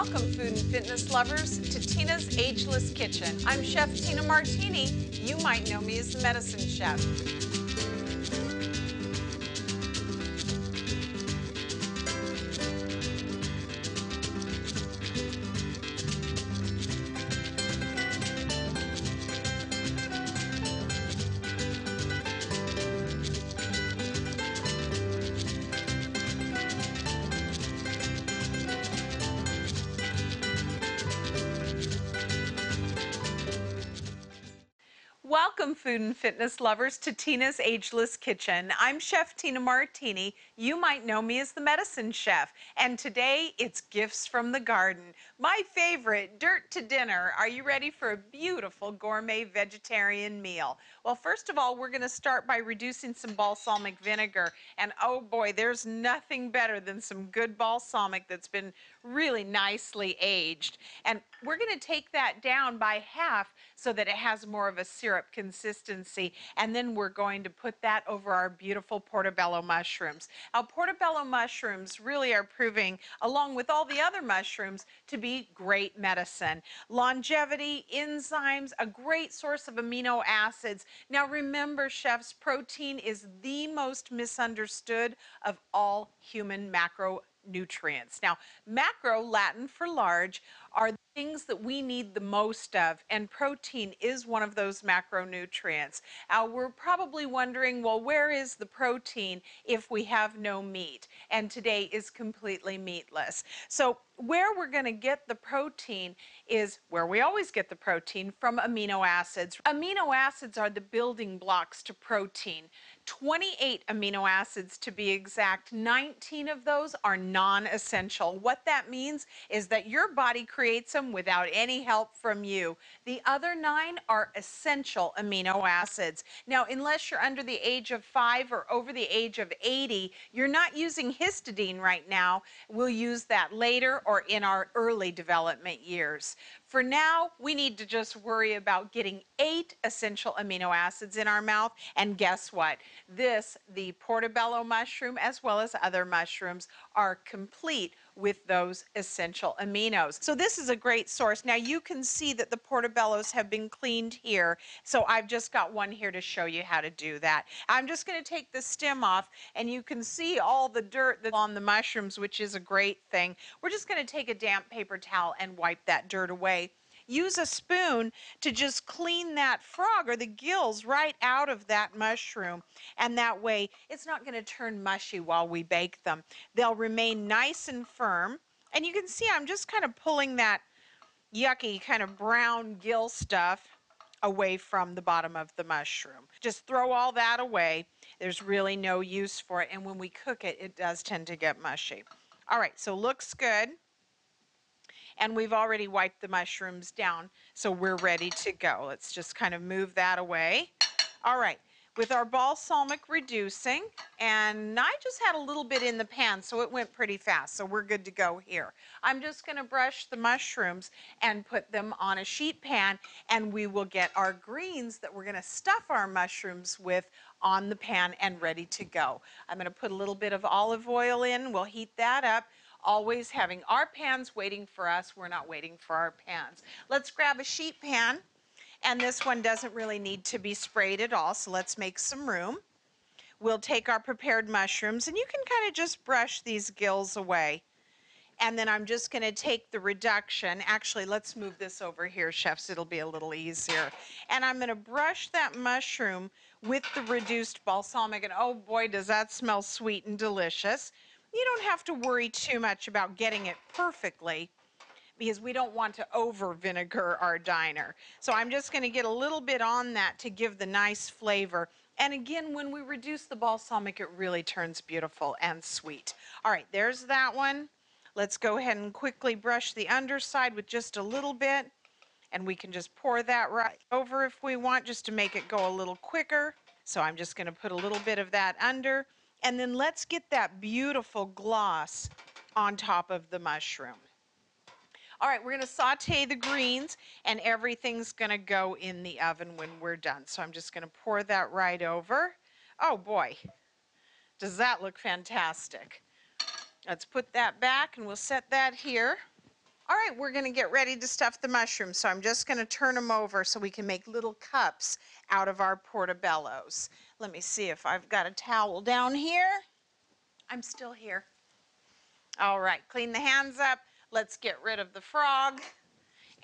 Welcome, food and fitness lovers, to Tina's Ageless Kitchen. I'm Chef Tina Martini. You might know me as the Medicine Chef. Food and fitness lovers, to Tina's Ageless Kitchen. I'm Chef Tina Martini. You might know me as the Medicine Chef. And today it's gifts from the garden. My favorite, dirt to dinner. Are you ready for a beautiful gourmet vegetarian meal? Well, first of all, we're going to start by reducing some balsamic vinegar. And oh boy, there's nothing better than some good balsamic that's been really nicely aged. And we're going to take that down by half so that it has more of a syrup consistency. And then we're going to put that over our beautiful portobello mushrooms. Now, portobello mushrooms really are proving, along with all the other mushrooms, to be great medicine. Longevity, enzymes, a great source of amino acids. Now, remember, chefs, protein is the most misunderstood of all human macro nutrients. Now, macro, Latin for large, are things that we need the most of, and protein is one of those macronutrients. Now, we're probably wondering, well, where is the protein if we have no meat? And today is completely meatless. So where we're going to get the protein is where we always get the protein from amino acids. Amino acids are the building blocks to protein. 28 amino acids to be exact. 19 of those are non-essential. What that means is that your body creates them without any help from you. The other nine are essential amino acids. Now, unless you're under the age of five or over the age of 80, you're not using histidine right now. We'll use that later or in our early development years. For now, we need to just worry about getting eight essential amino acids in our mouth. And guess what? This, the portobello mushroom, as well as other mushrooms, are complete with those essential aminos. So this is a great source. Now you can see that the portobellos have been cleaned here. So I've just got one here to show you how to do that. I'm just going to take the stem off and you can see all the dirt that's on the mushrooms, which is a great thing. We're just going to take a damp paper towel and wipe that dirt away use a spoon to just clean that frog or the gills right out of that mushroom. And that way it's not going to turn mushy while we bake them. They'll remain nice and firm. And you can see I'm just kind of pulling that yucky kind of brown gill stuff away from the bottom of the mushroom. Just throw all that away. There's really no use for it. And when we cook it, it does tend to get mushy. All right, so looks good and we've already wiped the mushrooms down, so we're ready to go. Let's just kind of move that away. All right, with our balsamic reducing, and I just had a little bit in the pan, so it went pretty fast, so we're good to go here. I'm just gonna brush the mushrooms and put them on a sheet pan, and we will get our greens that we're gonna stuff our mushrooms with on the pan and ready to go. I'm gonna put a little bit of olive oil in, we'll heat that up, always having our pans waiting for us. We're not waiting for our pans. Let's grab a sheet pan. And this one doesn't really need to be sprayed at all, so let's make some room. We'll take our prepared mushrooms, and you can kind of just brush these gills away. And then I'm just going to take the reduction. Actually, let's move this over here, chefs. It'll be a little easier. And I'm going to brush that mushroom with the reduced balsamic. And oh boy, does that smell sweet and delicious you don't have to worry too much about getting it perfectly because we don't want to over vinegar our diner. So I'm just going to get a little bit on that to give the nice flavor. And again, when we reduce the balsamic, it really turns beautiful and sweet. All right, there's that one. Let's go ahead and quickly brush the underside with just a little bit. And we can just pour that right over if we want, just to make it go a little quicker. So I'm just going to put a little bit of that under. And then let's get that beautiful gloss on top of the mushroom. All right, we're to saute the greens and everything's to go in the oven when we're done. So I'm just to pour that right over. Oh boy, does that look fantastic. Let's put that back and we'll set that here All right, we're gonna get ready to stuff the mushrooms. So I'm just gonna turn them over so we can make little cups out of our portobellos. Let me see if I've got a towel down here. I'm still here. All right, clean the hands up. Let's get rid of the frog.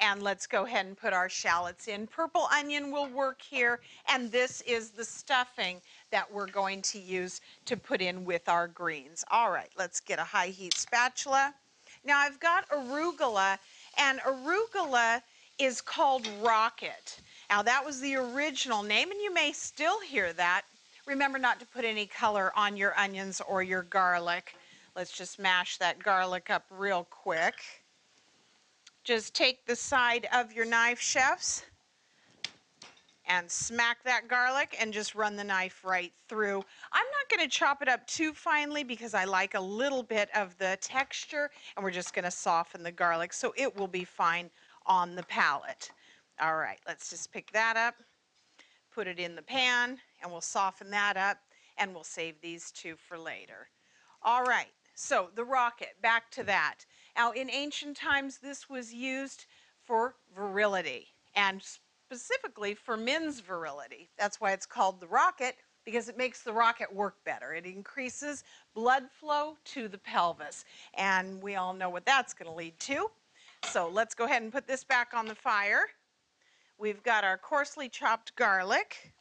And let's go ahead and put our shallots in. Purple onion will work here. And this is the stuffing that we're going to use to put in with our greens. All right, let's get a high heat spatula. Now I've got arugula, and arugula is called rocket. Now that was the original name, and you may still hear that. Remember not to put any color on your onions or your garlic. Let's just mash that garlic up real quick. Just take the side of your knife, chefs, and smack that garlic and just run the knife right through. I'm not going to chop it up too finely because I like a little bit of the texture and we're just going to soften the garlic so it will be fine on the palate. All right, let's just pick that up, put it in the pan, and we'll soften that up and we'll save these two for later. All right, so the rocket, back to that. Now, in ancient times, this was used for virility and specifically for men's virility. That's why it's called the rocket because it makes the rocket work better. It increases blood flow to the pelvis, and we all know what that's going to lead to. So let's go ahead and put this back on the fire. We've got our coarsely chopped garlic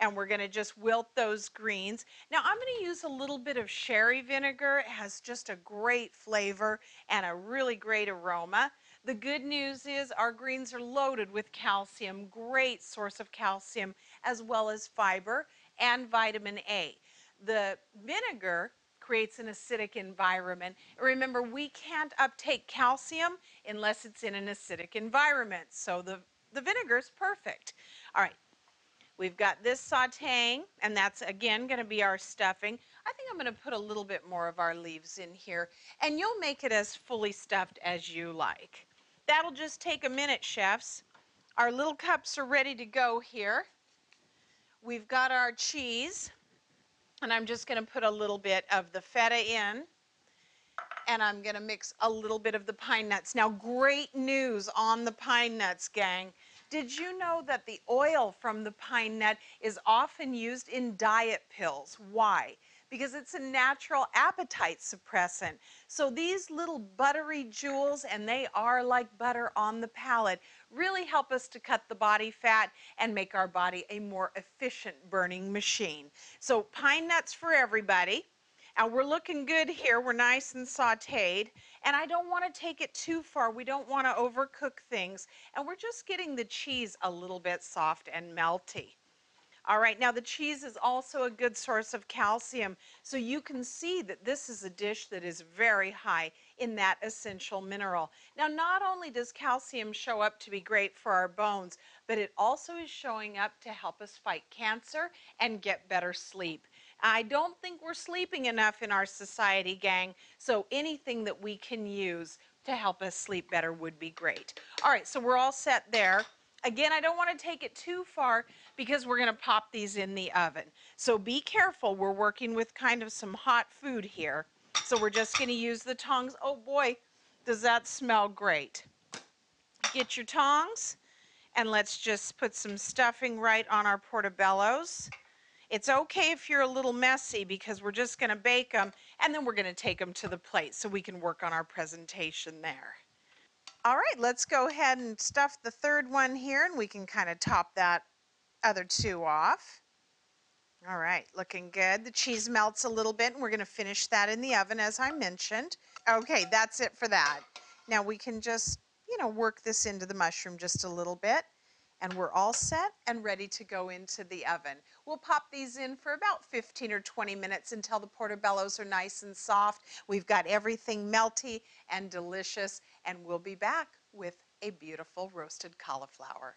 and we're going to just wilt those greens. Now I'm going to use a little bit of sherry vinegar. It has just a great flavor and a really great aroma. The good news is our greens are loaded with calcium, great source of calcium, as well as fiber and vitamin A. The vinegar creates an acidic environment. Remember, we can't uptake calcium unless it's in an acidic environment. So the, the vinegar is perfect. All right, We've got this sauteing, and that's again going to be our stuffing. I think I'm going to put a little bit more of our leaves in here, and you'll make it as fully stuffed as you like. That'll just take a minute, chefs. Our little cups are ready to go here. We've got our cheese, and I'm just going to put a little bit of the feta in, and I'm going to mix a little bit of the pine nuts. Now, great news on the pine nuts, gang. Did you know that the oil from the pine nut is often used in diet pills? Why? Because it's a natural appetite suppressant. So these little buttery jewels, and they are like butter on the palate, really help us to cut the body fat and make our body a more efficient burning machine. So pine nuts for everybody. Now we're looking good here. We're nice and sauteed. And I don't want to take it too far. We don't want to overcook things. And we're just getting the cheese a little bit soft and melty. All right, now the cheese is also a good source of calcium. So you can see that this is a dish that is very high in that essential mineral. Now, not only does calcium show up to be great for our bones, but it also is showing up to help us fight cancer and get better sleep. I don't think we're sleeping enough in our society, gang. So anything that we can use to help us sleep better would be great. All right, so we're all set there. Again, I don't want to take it too far because we're going to pop these in the oven. So be careful. We're working with kind of some hot food here. So we're just going to use the tongs. Oh boy, does that smell great. Get your tongs and let's just put some stuffing right on our portobellos. It's okay if you're a little messy because we're just going to bake them and then we're going to take them to the plate so we can work on our presentation there. All right, let's go ahead and stuff the third one here and we can kind of top that other two off. All right, looking good. The cheese melts a little bit and we're going to finish that in the oven as I mentioned. Okay, that's it for that. Now we can just, you know, work this into the mushroom just a little bit and we're all set and ready to go into the oven. We'll pop these in for about 15 or 20 minutes until the portobellos are nice and soft. We've got everything melty and delicious, and we'll be back with a beautiful roasted cauliflower.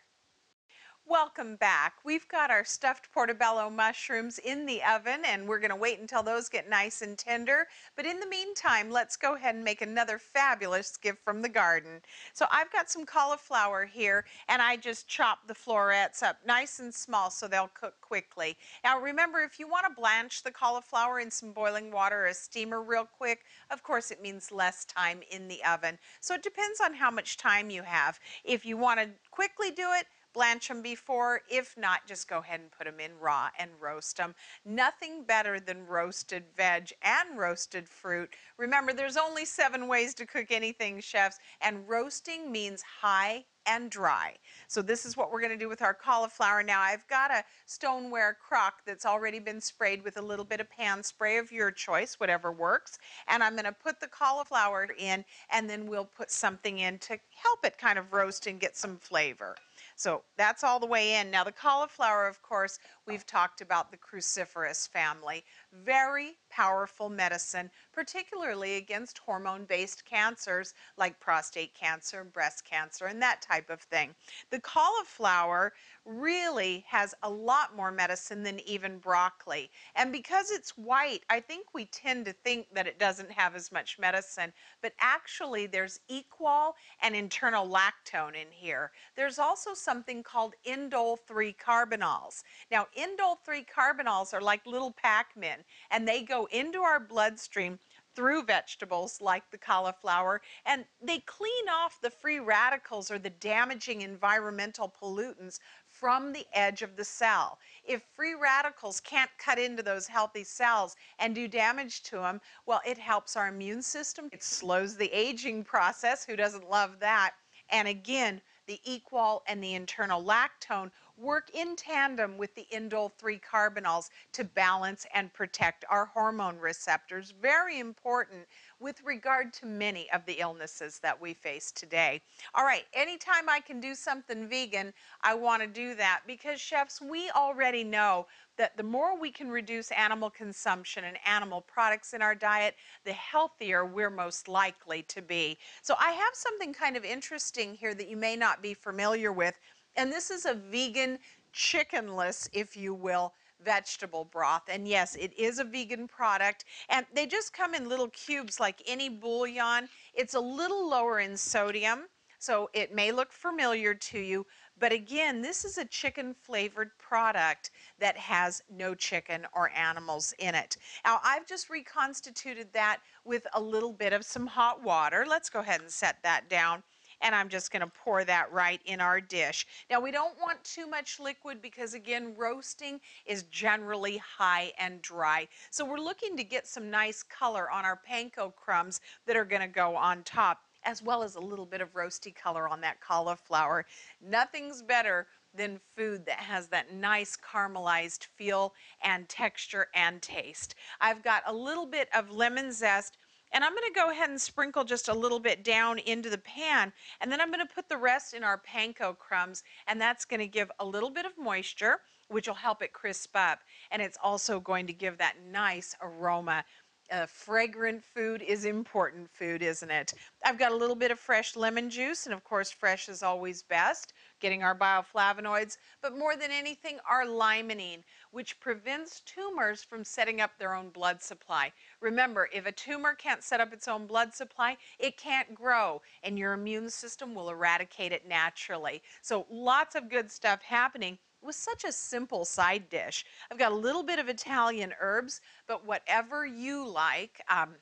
Welcome back. We've got our stuffed portobello mushrooms in the oven and we're going to wait until those get nice and tender. But in the meantime, let's go ahead and make another fabulous gift from the garden. So I've got some cauliflower here and I just chop the florets up nice and small so they'll cook quickly. Now remember, if you want to blanch the cauliflower in some boiling water or a steamer real quick, of course it means less time in the oven. So it depends on how much time you have. If you want to quickly do it, blanch them before. If not, just go ahead and put them in raw and roast them. Nothing better than roasted veg and roasted fruit. Remember, there's only seven ways to cook anything, chefs, and roasting means high and dry. So this is what we're going to do with our cauliflower. Now I've got a stoneware crock that's already been sprayed with a little bit of pan spray of your choice, whatever works. And I'm going to put the cauliflower in and then we'll put something in to help it kind of roast and get some flavor. So that's all the way in. Now the cauliflower, of course, we've talked about the cruciferous family. Very powerful medicine, particularly against hormone-based cancers like prostate cancer, and breast cancer, and that type of thing. The cauliflower really has a lot more medicine than even broccoli. And because it's white, I think we tend to think that it doesn't have as much medicine, but actually there's equol and enterolactone in here. There's also something called indole 3 carbinols. Now, indole 3 carbinols are like little Pac-Men, and they go into our bloodstream through vegetables like the cauliflower and they clean off the free radicals or the damaging environmental pollutants from the edge of the cell. If free radicals can't cut into those healthy cells and do damage to them, well, it helps our immune system. It slows the aging process. Who doesn't love that? And again, the equol and the enterolactone work in tandem with the indole 3 carbinols to balance and protect our hormone receptors. Very important with regard to many of the illnesses that we face today. All right, anytime I can do something vegan, I want to do that because chefs, we already know that the more we can reduce animal consumption and animal products in our diet, the healthier we're most likely to be. So I have something kind of interesting here that you may not be familiar with, and this is a vegan chickenless, if you will, vegetable broth. And yes, it is a vegan product. And they just come in little cubes like any bouillon. It's a little lower in sodium, so it may look familiar to you. But again, this is a chicken flavored product that has no chicken or animals in it. Now, I've just reconstituted that with a little bit of some hot water. Let's go ahead and set that down and I'm just going to pour that right in our dish. Now we don't want too much liquid because again roasting is generally high and dry. So we're looking to get some nice color on our panko crumbs that are going to go on top as well as a little bit of roasty color on that cauliflower. Nothing's better than food that has that nice caramelized feel and texture and taste. I've got a little bit of lemon zest and I'm going to go ahead and sprinkle just a little bit down into the pan. And then I'm going to put the rest in our panko crumbs. And that's going to give a little bit of moisture, which will help it crisp up. And it's also going to give that nice aroma. Uh, fragrant food is important food, isn't it? I've got a little bit of fresh lemon juice, and of course, fresh is always best getting our bioflavonoids, but more than anything, our limonene, which prevents tumors from setting up their own blood supply. Remember, if a tumor can't set up its own blood supply, it can't grow, and your immune system will eradicate it naturally. So lots of good stuff happening with such a simple side dish. I've got a little bit of Italian herbs, but whatever you like. Um,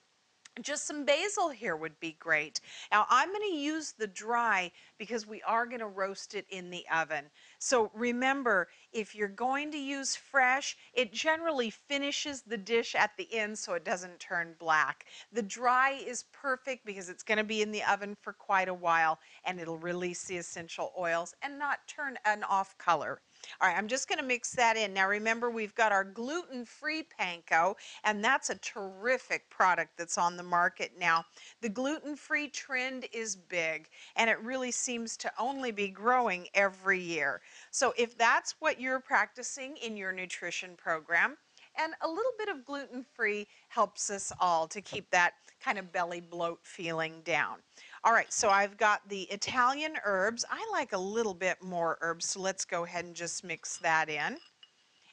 just some basil here would be great. Now I'm going to use the dry because we are going to roast it in the oven. So remember, if you're going to use fresh, it generally finishes the dish at the end so it doesn't turn black. The dry is perfect because it's going to be in the oven for quite a while and it'll release the essential oils and not turn an off color. All right, I'm just going to mix that in. Now remember, we've got our gluten-free panko, and that's a terrific product that's on the market now. The gluten-free trend is big, and it really seems to only be growing every year. So if that's what you're practicing in your nutrition program, and a little bit of gluten-free helps us all to keep that kind of belly bloat feeling down. All right, so I've got the Italian herbs. I like a little bit more herbs, so let's go ahead and just mix that in.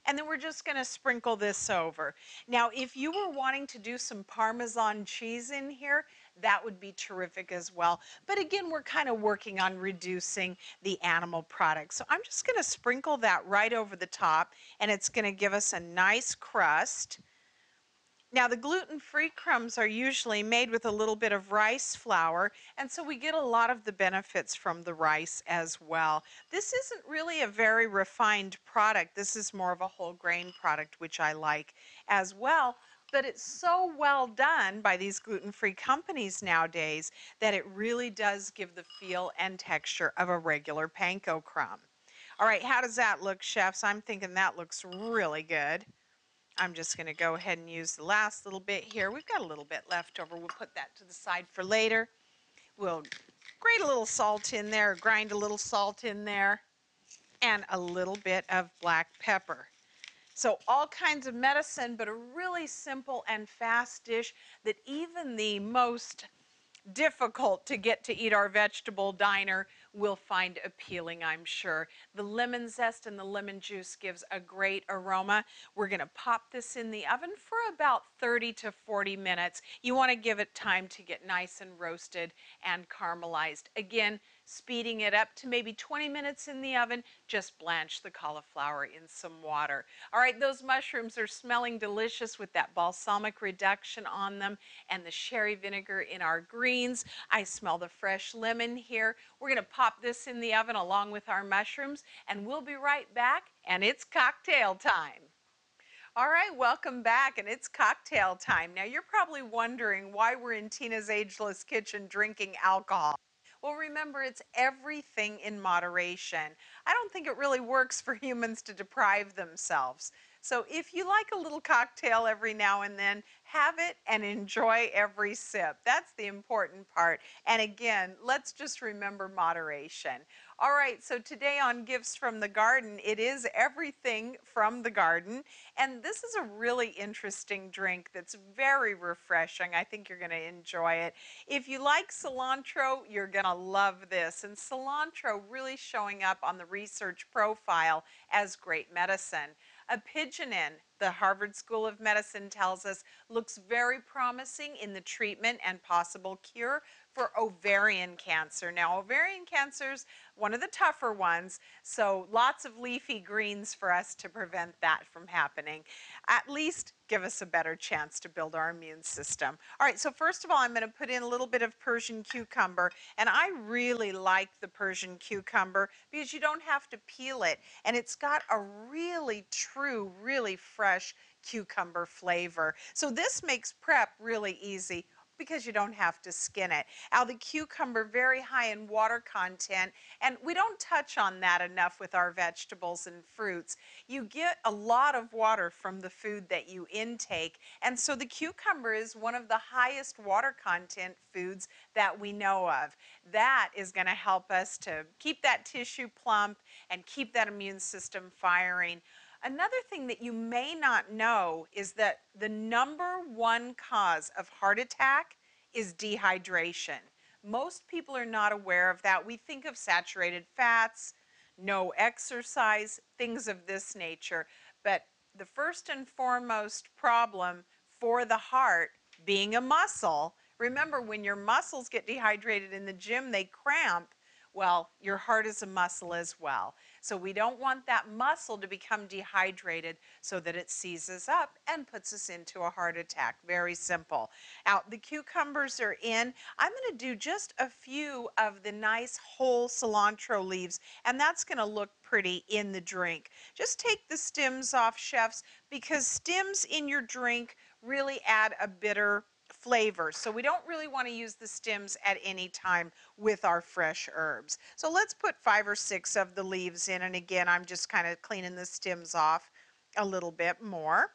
And then we're just to sprinkle this over. Now, if you were wanting to do some Parmesan cheese in here, that would be terrific as well. But again, we're kind of working on reducing the animal products. So I'm just to sprinkle that right over the top, and it's to give us a nice crust. Now the gluten-free crumbs are usually made with a little bit of rice flour and so we get a lot of the benefits from the rice as well. This isn't really a very refined product. This is more of a whole grain product which I like as well. But it's so well done by these gluten-free companies nowadays that it really does give the feel and texture of a regular panko crumb. All right, how does that look, chefs? I'm thinking that looks really good. I'm just going to go ahead and use the last little bit here. We've got a little bit left over. We'll put that to the side for later. We'll grate a little salt in there, grind a little salt in there, and a little bit of black pepper. So all kinds of medicine, but a really simple and fast dish that even the most difficult to get to eat our vegetable diner will find appealing, I'm sure. The lemon zest and the lemon juice gives a great aroma. We're to pop this in the oven for about 30 to 40 minutes. You want to give it time to get nice and roasted and caramelized. Again, speeding it up to maybe 20 minutes in the oven, just blanch the cauliflower in some water. All right, those mushrooms are smelling delicious with that balsamic reduction on them and the sherry vinegar in our greens. I smell the fresh lemon here. We're going to pop this in the oven along with our mushrooms and we'll be right back and it's cocktail time. All right, welcome back, and it's cocktail time. Now, you're probably wondering why we're in Tina's Ageless Kitchen drinking alcohol. Well, remember, it's everything in moderation. I don't think it really works for humans to deprive themselves. So if you like a little cocktail every now and then, have it and enjoy every sip. That's the important part. And again, let's just remember moderation. All right, so today on Gifts from the Garden, it is everything from the garden. And this is a really interesting drink that's very refreshing. I think you're going to enjoy it. If you like cilantro, you're going to love this. And cilantro really showing up on the research profile as great medicine. A Apigenin, the Harvard School of Medicine tells us, looks very promising in the treatment and possible cure for ovarian cancer. Now, ovarian cancer is one of the tougher ones, so lots of leafy greens for us to prevent that from happening. At least give us a better chance to build our immune system. All right, so first of all, I'm to put in a little bit of Persian cucumber, and I really like the Persian cucumber because you don't have to peel it, and it's got a really true, really fresh cucumber flavor. So this makes prep really easy because you don't have to skin it. Now the cucumber, very high in water content, and we don't touch on that enough with our vegetables and fruits. You get a lot of water from the food that you intake, and so the cucumber is one of the highest water content foods that we know of. That is going to help us to keep that tissue plump and keep that immune system firing. Another thing that you may not know is that the number one cause of heart attack is dehydration. Most people are not aware of that. We think of saturated fats, no exercise, things of this nature. But the first and foremost problem for the heart being a muscle, remember when your muscles get dehydrated in the gym, they cramp. Well, your heart is a muscle as well. So we don't want that muscle to become dehydrated so that it seizes up and puts us into a heart attack. Very simple. Now, the cucumbers are in. I'm going to do just a few of the nice whole cilantro leaves, and that's going to look pretty in the drink. Just take the stems off, chefs, because stems in your drink really add a bitter flavor. So we don't really want to use the stems at any time with our fresh herbs. So let's put five or six of the leaves in. And again, I'm just kind of cleaning the stems off a little bit more.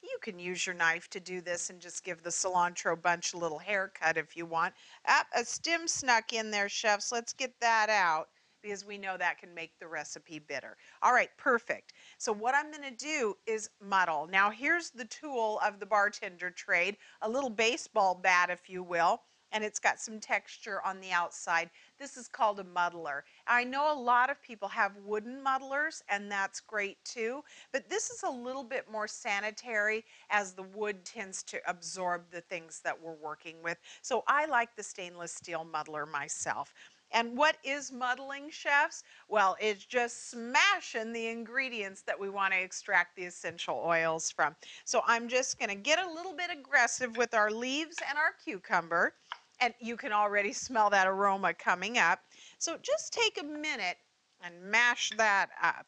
You can use your knife to do this and just give the cilantro bunch a little haircut if you want. Ah, a stem snuck in there, chefs. Let's get that out because we know that can make the recipe bitter. All right, perfect. So what I'm going to do is muddle. Now here's the tool of the bartender trade, a little baseball bat if you will. and it's got some texture on the outside. This is called a muddler. I know a lot of people have wooden muddlers, and that's great too, but this is a little bit more sanitary as the wood tends to absorb the things that we're working with. So I like the stainless steel muddler myself. And what is muddling, chefs? Well, it's just smashing the ingredients that we want to extract the essential oils from. So I'm just going to get a little bit aggressive with our leaves and our cucumber. And you can already smell that aroma coming up. So just take a minute and mash that up.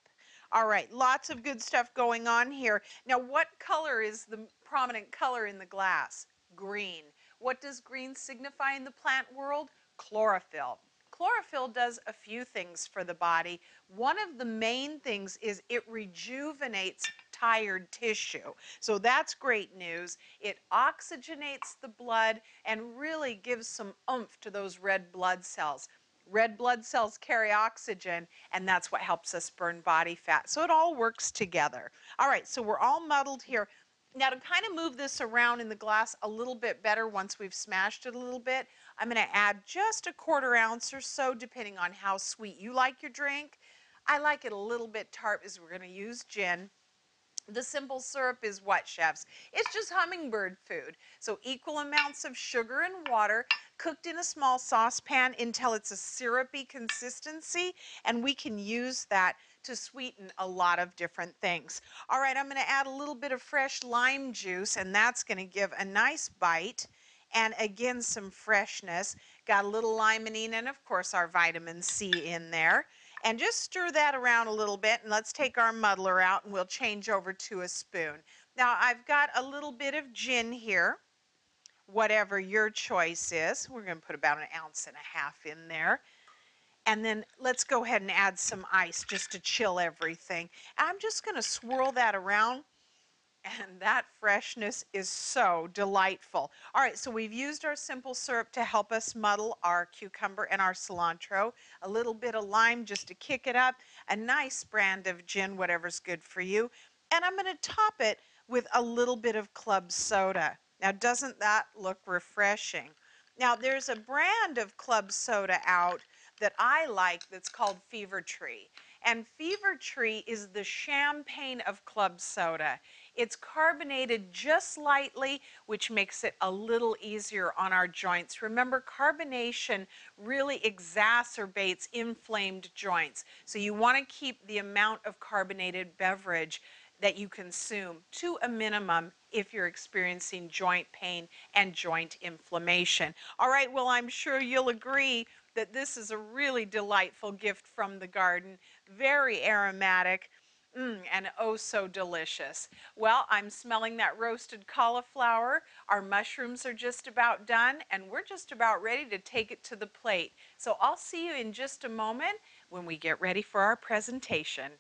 All right, lots of good stuff going on here. Now, what color is the prominent color in the glass? Green. What does green signify in the plant world? Chlorophyll. Chlorophyll does a few things for the body. One of the main things is it rejuvenates tired tissue. So that's great news. It oxygenates the blood and really gives some oomph to those red blood cells. Red blood cells carry oxygen, and that's what helps us burn body fat. So it all works together. All right, so we're all muddled here. Now to kind of move this around in the glass a little bit better once we've smashed it a little bit, I'm going to add just a quarter ounce or so depending on how sweet you like your drink. I like it a little bit tart as we're going to use gin. The simple syrup is what, chefs? It's just hummingbird food. So equal amounts of sugar and water cooked in a small saucepan until it's a syrupy consistency, and we can use that to sweeten a lot of different things. All right, I'm going to add a little bit of fresh lime juice, and that's going to give a nice bite and again some freshness. Got a little limonene and of course our vitamin C in there. And just stir that around a little bit and let's take our muddler out and we'll change over to a spoon. Now I've got a little bit of gin here, whatever your choice is. We're going to put about an ounce and a half in there. And then let's go ahead and add some ice just to chill everything. I'm just going to swirl that around and that freshness is so delightful. All right, so we've used our simple syrup to help us muddle our cucumber and our cilantro, a little bit of lime just to kick it up, a nice brand of gin, whatever's good for you, and I'm going to top it with a little bit of club soda. Now, doesn't that look refreshing? Now, there's a brand of club soda out that I like that's called Fever Tree. And Fever Tree is the champagne of club soda. It's carbonated just lightly, which makes it a little easier on our joints. Remember, carbonation really exacerbates inflamed joints. So you want to keep the amount of carbonated beverage that you consume to a minimum if you're experiencing joint pain and joint inflammation. All right, well, I'm sure you'll agree that this is a really delightful gift from the garden, very aromatic. Mm, and oh so delicious. Well, I'm smelling that roasted cauliflower. Our mushrooms are just about done and we're just about ready to take it to the plate. So I'll see you in just a moment when we get ready for our presentation.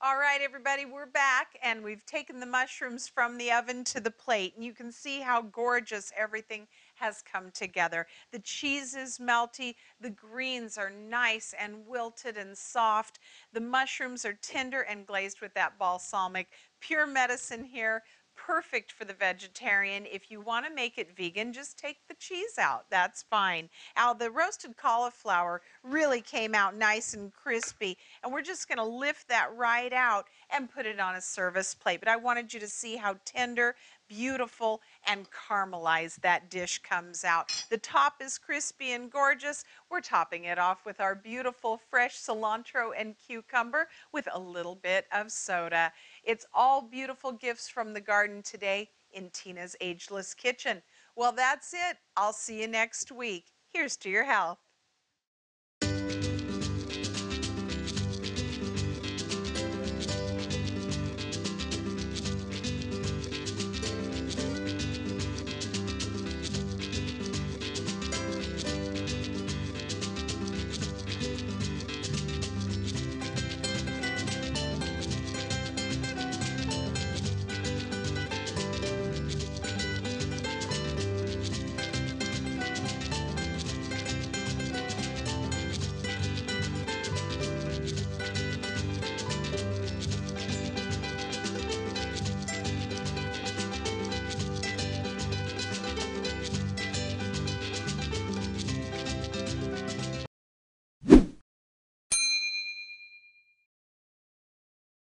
All right, everybody, we're back and we've taken the mushrooms from the oven to the plate. And you can see how gorgeous everything has come together. The cheese is melty, the greens are nice and wilted and soft. The mushrooms are tender and glazed with that balsamic. Pure medicine here perfect for the vegetarian. If you want to make it vegan, just take the cheese out. That's fine. Now, the roasted cauliflower really came out nice and crispy, and we're just going to lift that right out and put it on a service plate. But I wanted you to see how tender, beautiful, and caramelized that dish comes out. The top is crispy and gorgeous. We're topping it off with our beautiful fresh cilantro and cucumber with a little bit of soda. It's all beautiful gifts from the garden today in Tina's Ageless Kitchen. Well, that's it. I'll see you next week. Here's to your health.